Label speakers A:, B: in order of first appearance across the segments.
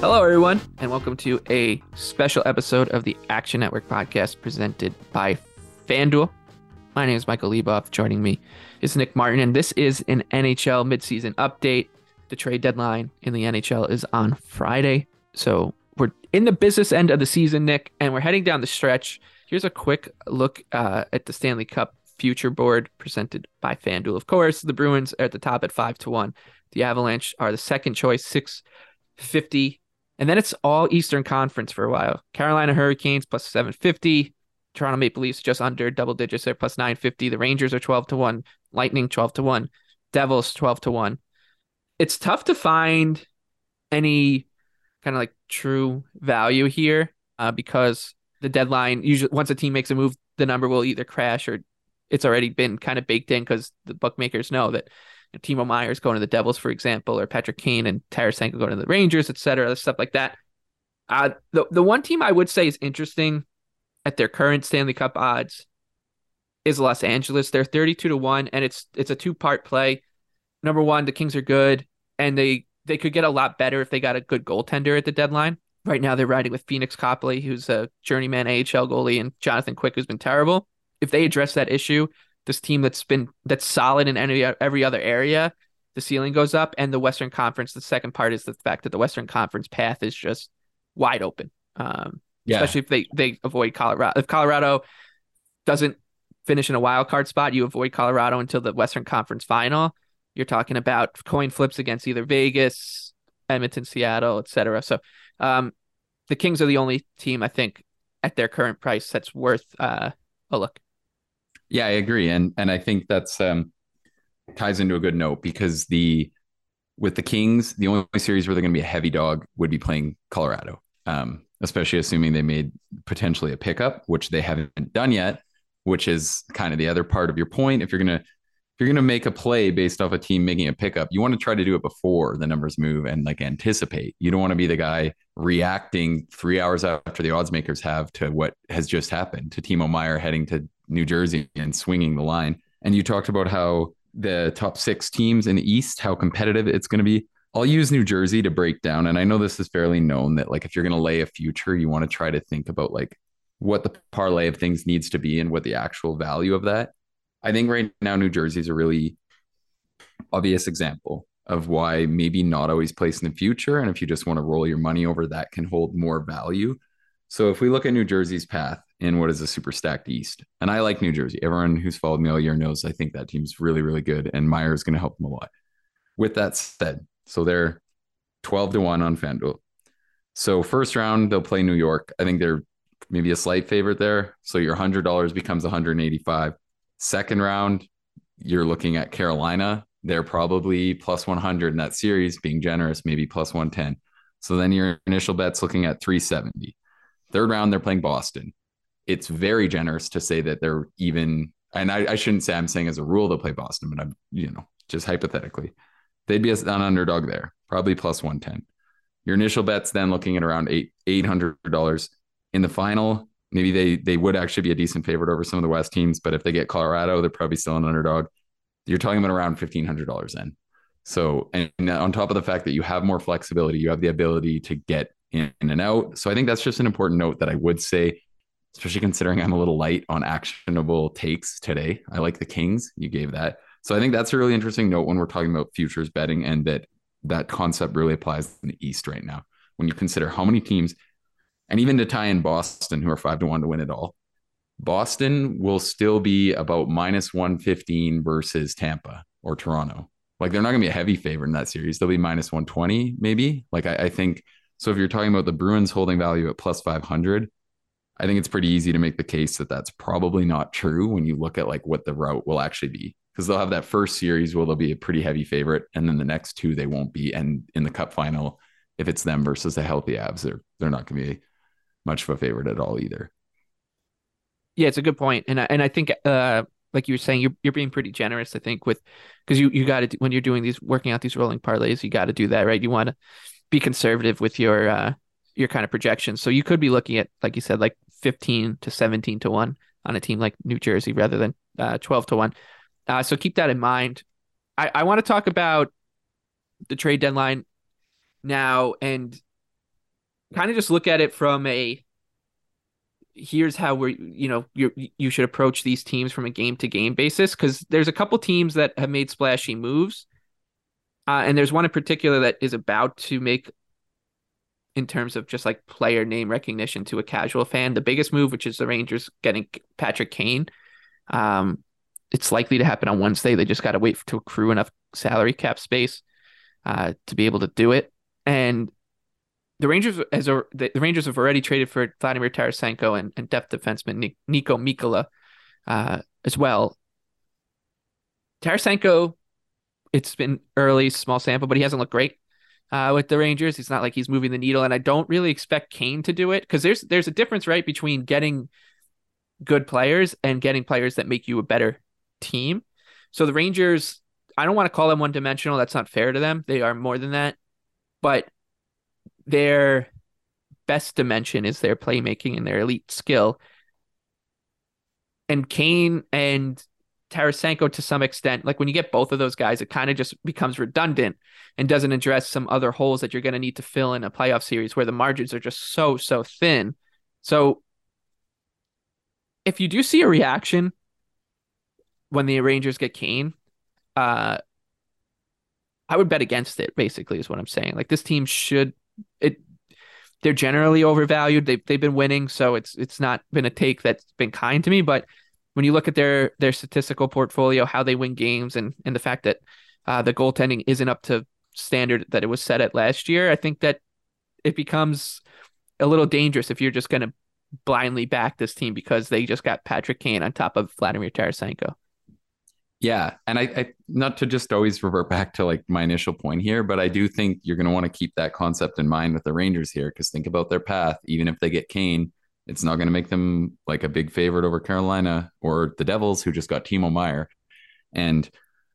A: Hello, everyone, and welcome to a special episode of the Action Network podcast presented by FanDuel. My name is Michael Leboff. Joining me is Nick Martin, and this is an NHL midseason update. The trade deadline in the NHL is on Friday. So we're in the business end of the season, Nick, and we're heading down the stretch. Here's a quick look uh, at the Stanley Cup future board presented by FanDuel. Of course, the Bruins are at the top at five to one. The Avalanche are the second choice, six fifty, and then it's all Eastern Conference for a while. Carolina Hurricanes plus seven fifty. Toronto Maple Leafs just under double digits. They're plus nine fifty. The Rangers are twelve to one. Lightning twelve to one. Devils twelve to one. It's tough to find any kind of like true value here uh, because the deadline usually once a team makes a move, the number will either crash or it's already been kind of baked in because the bookmakers know that Timo Meier's going to the Devils, for example, or Patrick Kane and Tarasenko going to the Rangers, et cetera, stuff like that. Uh, the the one team I would say is interesting at their current Stanley Cup odds is Los Angeles. They're 32 to 1 and it's it's a two-part play. Number 1, the Kings are good and they they could get a lot better if they got a good goaltender at the deadline. Right now they're riding with Pheonix Copley, who's a journeyman AHL goalie and Jonathan Quick who's been terrible. If they address that issue, this team that's been that's solid in any every other area, the ceiling goes up and the Western Conference, the second part is the fact that the Western Conference path is just wide open. Um,
B: Yeah.
A: especially if they they avoid Colorado. If Colorado doesn't finish in a wild card spot, you avoid Colorado until the Western Conference final. You're talking about coin flips against either Vegas, Edmonton, Seattle, etc. So, um, the Kings are the only team I think at their current price that's worth uh, a look.
B: Yeah, I agree, and and I think that's um ties into a good note because the with the Kings, the only series where they're going to be a heavy dog would be playing Colorado, um, especially assuming they made potentially a pickup, which they haven't done yet. Which is kind of the other part of your point. If you're gonna if you're gonna make a play based off a team making a pickup, you want to try to do it before the numbers move and like anticipate. You don't want to be the guy reacting three hours after the odds makers have to what has just happened to Timo Meier heading to New Jersey and swinging the line. And you talked about how the top six teams in the East, how competitive it's going to be. I'll use New Jersey to break down. And I know this is fairly known that, like, if you're going to lay a future, you want to try to think about, like, what the parlay of things needs to be and what the actual value of that. I think right now, New Jersey is a really obvious example of why maybe not always place in the future. And if you just want to roll your money over, that can hold more value. So if we look at New Jersey's path in what is a super stacked East, and I like New Jersey. Everyone who's followed me all year knows I think that team's really, really good, and Meier is going to help them a lot. With that said, so they're 12 to 1 on FanDuel. So first round, they'll play New York. I think they're maybe a slight favorite there. So your $100 becomes 185. Second round, you're looking at Carolina. They're probably plus 100 in that series, being generous, maybe plus 110. So then your initial bet's looking at 370. Third round, they're playing Boston. It's very generous to say that they're even, and I, I shouldn't say I'm saying as a rule they'll play Boston, but I'm, you know, just hypothetically, they'd be an underdog there, probably plus 110. Your initial bet's then looking at around eight eight hundred dollars in the final. Maybe they they would actually be a decent favorite over some of the West teams, but if they get Colorado, they're probably still an underdog. you're talking about around $1,500 in. So, and on top of the fact that you have more flexibility, you have the ability to get in and out. So, I think that's just an important note that I would say, especially considering I'm a little light on actionable takes today. I like the Kings. You gave that. So, I think that's a really interesting note when we're talking about futures betting and that that concept really applies in the East right now. When you consider how many teams, and even to tie in Boston, who are five to one to win it all, Boston will still be about minus 115 versus Tampa or Toronto. Like they're not going to be a heavy favorite in that series. They'll be minus 120, maybe. Like I, I think so. If you're talking about the Bruins holding value at plus 500, I think it's pretty easy to make the case that that's probably not true when you look at like what the route will actually be. Because they'll have that first series where they'll be a pretty heavy favorite, and then the next two they won't be. And in the Cup final, if it's them versus the healthy Avs, they're they're not going to be much of a favorite at all either.
A: Yeah, it's a good point, and I, and I think uh, like you were saying, you're you're being pretty generous. I think with because you you got to when you're doing these working out these rolling parlays, you got to do that right. You want to be conservative with your uh your kind of projections. So you could be looking at like you said, like 15 to 17 to one on a team like New Jersey rather than uh, 12 to one. Uh, so keep that in mind. I, I want to talk about the trade deadline now and kind of just look at it from a here's how we're you know you you should approach these teams from a game to game basis because there's a couple teams that have made splashy moves uh, and there's one in particular that is about to make in terms of just like player name recognition to a casual fan. The biggest move which is the rangers getting patrick kane um, it's likely to happen on wednesday. They just got to wait to accrue enough salary cap space uh, to be able to do it. And the Rangers as a, the, Rangers have already traded for Vladimir Tarasenko and, and depth defenseman Niko Mikola uh, as well. Tarasenko, it's been early, small sample, but he hasn't looked great uh, with the Rangers. It's not like he's moving the needle, and I don't really expect Kane to do it because there's there's a difference, right, between getting good players and getting players that make you a better team. So the Rangers, I don't want to call them one dimensional. That's not fair to them. They are more than that, but their best dimension is their playmaking and their elite skill. And Kane and Tarasenko to some extent, like when you get both of those guys, it kind of just becomes redundant and doesn't address some other holes that you're going to need to fill in a playoff series where the margins are just so, so thin. So if you do see a reaction when the Rangers get Kane, uh, I would bet against it, basically, is what I'm saying. Like this team should it they're generally overvalued. They've they've been winning, so it's it's not been a take that's been kind to me. But when you look at their their statistical portfolio, how they win games, and and the fact that uh, the goaltending isn't up to standard that it was set at last year, I think that it becomes a little dangerous if you're just going to blindly back this team because they just got Patrick Kane on top of Vladimir Tarasenko.
B: Yeah, and I, I, not to just always revert back to like my initial point here, but I do think you're going to want to keep that concept in mind with the Rangers here because think about their path. Even if they get Kane, it's not going to make them like a big favorite over Carolina or the Devils who just got Timo Meier. And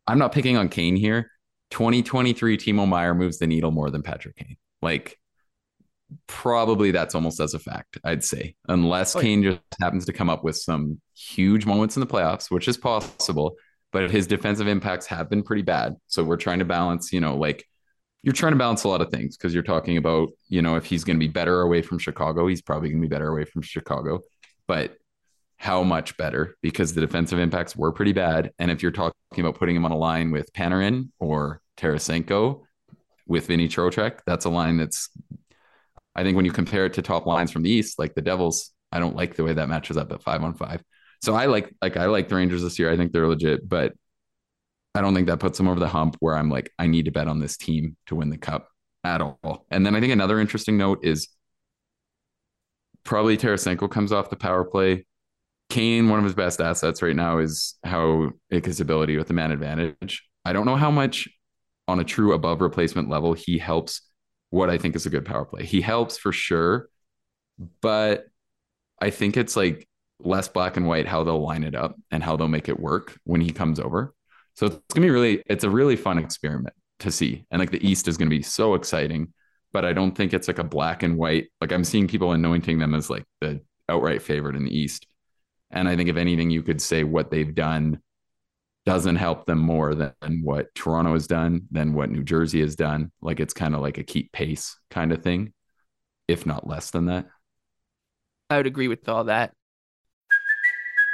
B: I'm not picking on Kane here. 2023 Timo Meier moves the needle more than Patrick Kane. Like probably that's almost as a fact, I'd say, unless oh, Kane just happens to come up with some huge moments in the playoffs, which is possible but his defensive impacts have been pretty bad. So we're trying to balance, you know, like you're trying to balance a lot of things because you're talking about, you know, if he's going to be better away from Chicago, he's probably going to be better away from Chicago. But how much better? Because the defensive impacts were pretty bad. And if you're talking about putting him on a line with Panarin or Tarasenko with Vinny Trocheck, that's a line that's, I think when you compare it to top lines from the East, like the Devils, I don't like the way that matches up at five on five. So I like like I like the Rangers this year. I think they're legit, but I don't think that puts them over the hump where I'm like I need to bet on this team to win the cup at all. And then I think another interesting note is probably Tarasenko comes off the power play. Kane, one of his best assets right now is how his ability with the man advantage. I don't know how much on a true above replacement level he helps what I think is a good power play. He helps for sure, but I think it's like less black and white how they'll line it up and how they'll make it work when he comes over. So it's gonna be really it's a really fun experiment to see. And like the East is gonna be so exciting, but I don't think it's like a black and white. Like I'm seeing people anointing them as like the outright favorite in the East. And I think if anything, you could say what they've done doesn't help them more than what Toronto has done, than what New Jersey has done. Like it's kind of like a keep pace kind of thing, if not less than that.
A: I would agree with all that.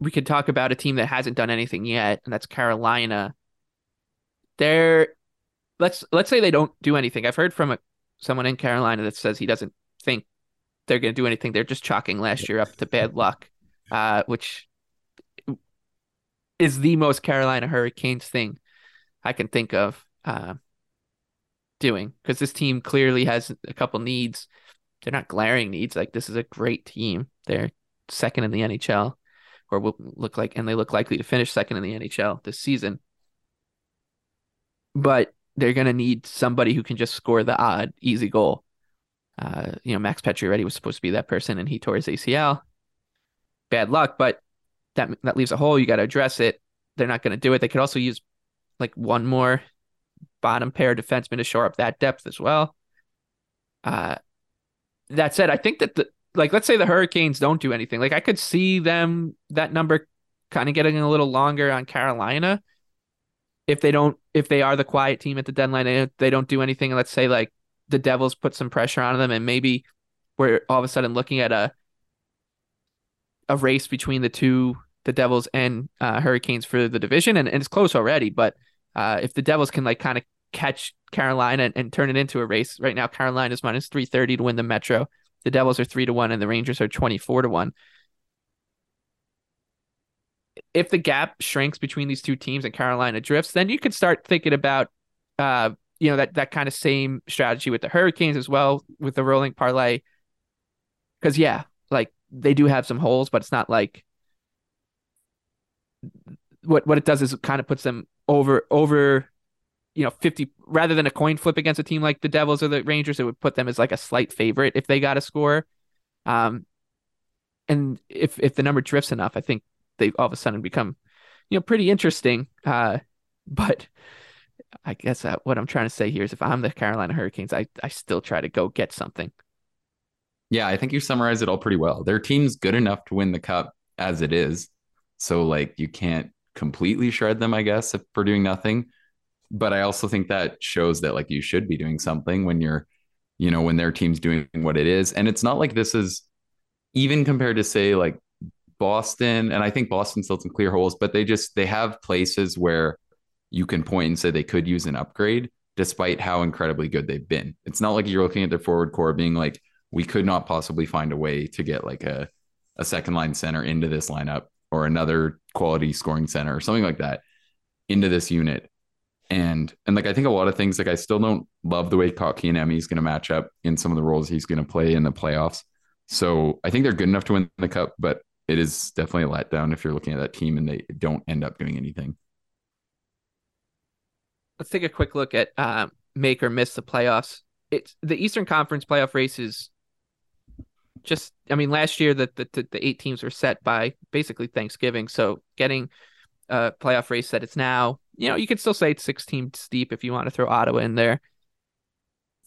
A: We could talk about a team that hasn't done anything yet, and that's Carolina. They're let's let's say they don't do anything. I've heard from a, someone in Carolina that says he doesn't think they're going to do anything. They're just chalking last year up to bad luck, uh, which is the most Carolina Hurricanes thing I can think of uh, doing because this team clearly has a couple needs. They're not glaring needs. Like this is a great team. They're second in the NHL or will look like, and they look likely to finish second in the NHL this season. But they're going to need somebody who can just score the odd, easy goal. Uh, you know, Max Petri Pacioretty was supposed to be that person, and he tore his ACL. Bad luck, but that that leaves a hole. You got to address it. They're not going to do it. They could also use like one more bottom pair defenseman to shore up that depth as well. Uh, that said, I think that the like let's say the Hurricanes don't do anything. Like I could see them that number kind of getting a little longer on Carolina if they don't if they are the quiet team at the deadline and they don't do anything. Let's say like the Devils put some pressure on them and maybe we're all of a sudden looking at a a race between the two the Devils and uh, Hurricanes for the division and, and it's close already. But uh, if the Devils can like kind of catch Carolina and, and turn it into a race right now, Carolina is minus three thirty to win the Metro. The Devils are three to one, and the Rangers are twenty four to one. If the gap shrinks between these two teams and Carolina drifts, then you could start thinking about, uh, you know, that that kind of same strategy with the Hurricanes as well with the rolling parlay. Because yeah, like they do have some holes, but it's not like what what it does is it kind of puts them over over you know 50 rather than a coin flip against a team like the Devils or the Rangers it would put them as like a slight favorite if they got a score um and if if the number drifts enough I think they all of a sudden become you know pretty interesting uh but I guess what I'm trying to say here is if I'm the Carolina Hurricanes I I still try to go get something
B: Yeah, I think you summarized it all pretty well. Their team's good enough to win the cup as it is. So like you can't completely shred them, I guess, if for doing nothing. But I also think that shows that like you should be doing something when you're, you know, when their team's doing what it is. And it's not like this is even compared to say like Boston, and I think Boston still some clear holes, but they just they have places where you can point and say they could use an upgrade despite how incredibly good they've been. It's not like you're looking at their forward core being like, we could not possibly find a way to get like a, a second line center into this lineup or another quality scoring center or something like that into this unit. And and like I think a lot of things like I still don't love the way Kotkaniemi is going to match up in some of the roles he's going to play in the playoffs. So I think they're good enough to win the cup, but it is definitely a letdown if you're looking at that team and they don't end up doing anything.
A: let's take a quick look at uh, make or miss the playoffs. It's the Eastern Conference playoff race is just. I mean, last year the the, the eight teams were set by basically Thanksgiving, so getting a playoff race that it's now. You know, you could still say it's six teams deep if you want to throw Ottawa in there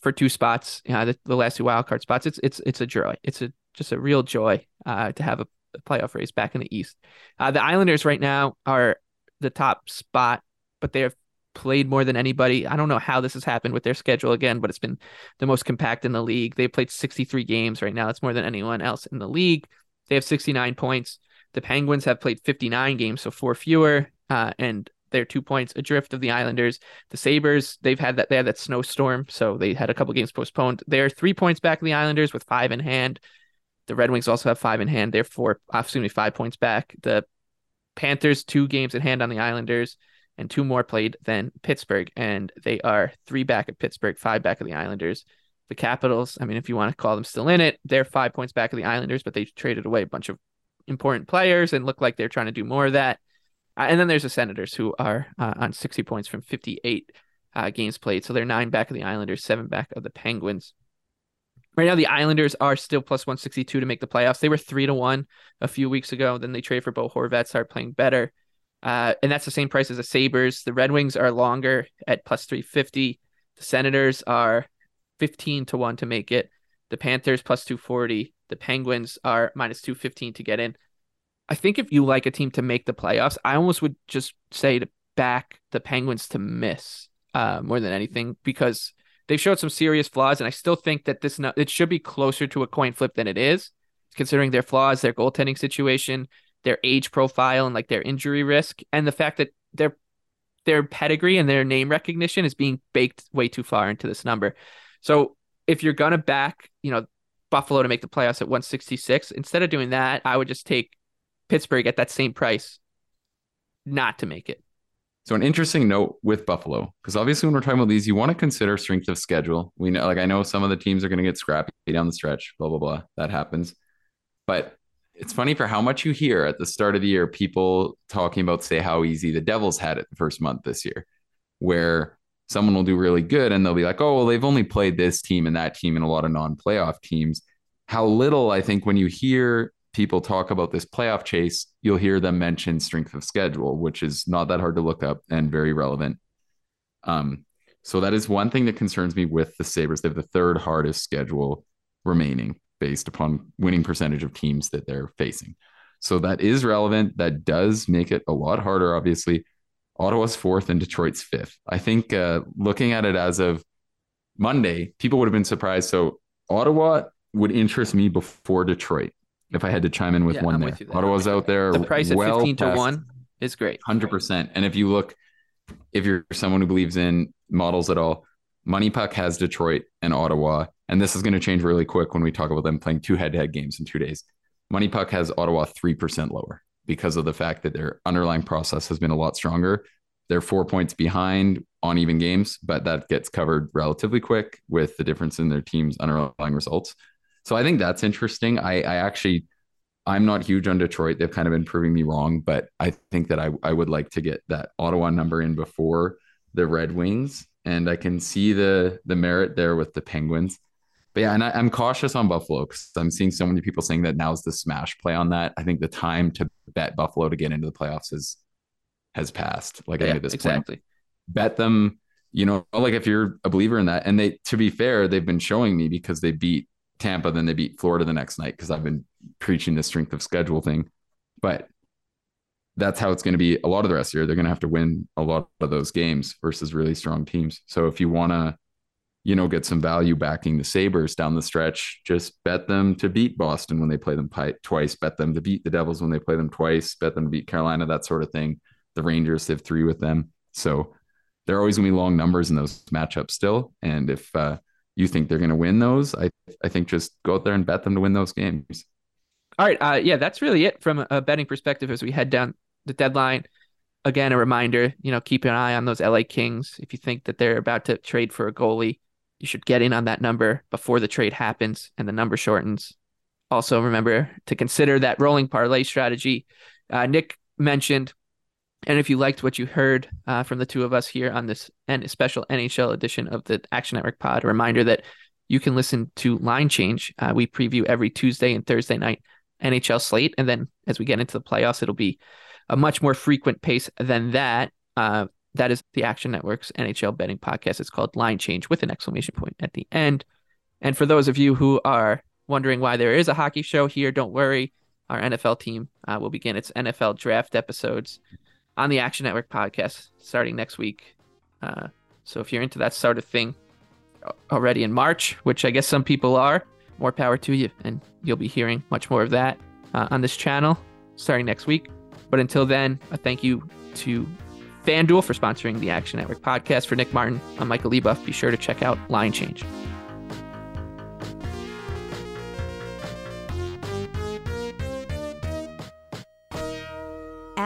A: for two spots. Yeah, the, the last two wild card spots. It's it's it's a joy. It's a just a real joy uh, to have a, a playoff race back in the East. Uh, the Islanders right now are the top spot, but they have played more than anybody. I don't know how this has happened with their schedule again, but it's been the most compact in the league. They played 63 games right now. That's more than anyone else in the league. They have 69 points. The Penguins have played 59 games, so four fewer, uh, and they're two points adrift of the Islanders. The Sabres, they've had that they had that snowstorm, so they had a couple games postponed. They're three points back of the Islanders with five in hand. The Red Wings also have five in hand. They're four, uh, excuse me, five points back. The Panthers, two games in hand on the Islanders and two more played than Pittsburgh, and they are three back of Pittsburgh, five back of the Islanders. The Capitals, I mean, if you want to call them still in it, they're five points back of the Islanders, but they traded away a bunch of important players and look like they're trying to do more of that. Uh, and then there's the Senators who are uh, on 60 points from 58 uh, games played. So they're nine back of the Islanders, seven back of the Penguins. Right now, the Islanders are still plus 162 to make the playoffs. They were three to one a few weeks ago. Then they trade for Bo Horvat, start playing better. Uh, and that's the same price as the Sabres. The Red Wings are longer at plus 350. The Senators are 15 to 1 to make it. The Panthers plus 240. The Penguins are minus 215 to get in. I think if you like a team to make the playoffs, I almost would just say to back the Penguins to miss uh, more than anything because they've showed some serious flaws. And I still think that this it should be closer to a coin flip than it is, considering their flaws, their goaltending situation, their age profile, and like their injury risk, and the fact that their their pedigree and their name recognition is being baked way too far into this number. So if you're gonna back, you know, Buffalo to make the playoffs at 166, instead of doing that, I would just take Pittsburgh at that same price, not to make it.
B: So an interesting note with Buffalo, because obviously when we're talking about these, you want to consider strength of schedule. We know, like I know some of the teams are going to get scrappy down the stretch, blah blah blah. That happens, but it's funny for how much you hear at the start of the year people talking about say how easy the Devils had it the first month this year, where someone will do really good and they'll be like, oh, well, they've only played this team and that team and a lot of non-playoff teams. How little I think when you hear people talk about this playoff chase, you'll hear them mention strength of schedule, which is not that hard to look up and very relevant. Um, so that is one thing that concerns me with the Sabres. They have the third hardest schedule remaining based upon winning percentage of teams that they're facing. So that is relevant. That does make it a lot harder, obviously. Ottawa's fourth and Detroit's fifth. I think uh, looking at it as of Monday, people would have been surprised. So Ottawa would interest me before Detroit if I had to chime in with
A: Yeah,
B: one
A: I'm
B: there.
A: with there.
B: Ottawa's out there.
A: The price at
B: well
A: 15 to 1 is great.
B: 100%. And if you look, if you're someone who believes in models at all, Money Puck has Detroit and Ottawa. And this is going to change really quick when we talk about them playing two head to head games in two days. Money Puck has Ottawa 3% lower because of the fact that their underlying process has been a lot stronger. They're four points behind on even games, but that gets covered relatively quick with the difference in their team's underlying results. So I think that's interesting. I, I actually, I'm not huge on Detroit. They've kind of been proving me wrong, but I think that I, I would like to get that Ottawa number in before the Red Wings, and I can see the the merit there with the Penguins. But yeah, and I, I'm cautious on Buffalo because I'm seeing so many people saying that now's the smash play on that. I think the time to bet Buffalo to get into the playoffs is has passed. Like I
A: Yeah,
B: at this point,
A: exactly.
B: bet them. You know, like if you're a believer in that, and they, to be fair, they've been showing me because they beat Tampa, then they beat Florida the next night because I've been preaching the strength of schedule thing. But that's how it's going to be a lot of the rest of the year. They're going to have to win a lot of those games versus really strong teams. So if you want to, you know, get some value backing the Sabres down the stretch, just bet them to beat Boston when they play them twice, bet them to beat the Devils when they play them twice, bet them to beat Carolina, that sort of thing. The Rangers have three with them. So they're always going to be long numbers in those matchups still. And if uh, you think they're going to win those, I, I think just go out there and bet them to win those games.
A: All right. Uh, yeah, that's really it from a betting perspective as we head down the deadline. Again, a reminder, you know, keep an eye on those LA Kings. If you think that they're about to trade for a goalie, you should get in on that number before the trade happens and the number shortens. Also, remember to consider that rolling parlay strategy uh, Nick mentioned. And if you liked what you heard uh, from the two of us here on this special NHL edition of the Action Network Pod, a reminder that you can listen to Line Change. Uh, we preview every Tuesday and Thursday night NHL slate. And then as we get into the playoffs, it'll be a much more frequent pace than that. Uh, that is the Action Network's NHL betting podcast. It's called Line Change with an exclamation point at the end. And for those of you who are wondering why there is a hockey show here, don't worry. Our NFL team uh, will begin its NFL draft episodes on the Action Network podcast starting next week. Uh, so if you're into that sort of thing already in March, which I guess some people are, more power to you. And you'll be hearing much more of that uh, on this channel starting next week. But until then, a thank you to FanDuel for sponsoring the Action Network podcast. For Nick Martin, I'm Michael Leboff. Be sure to check out Line Change.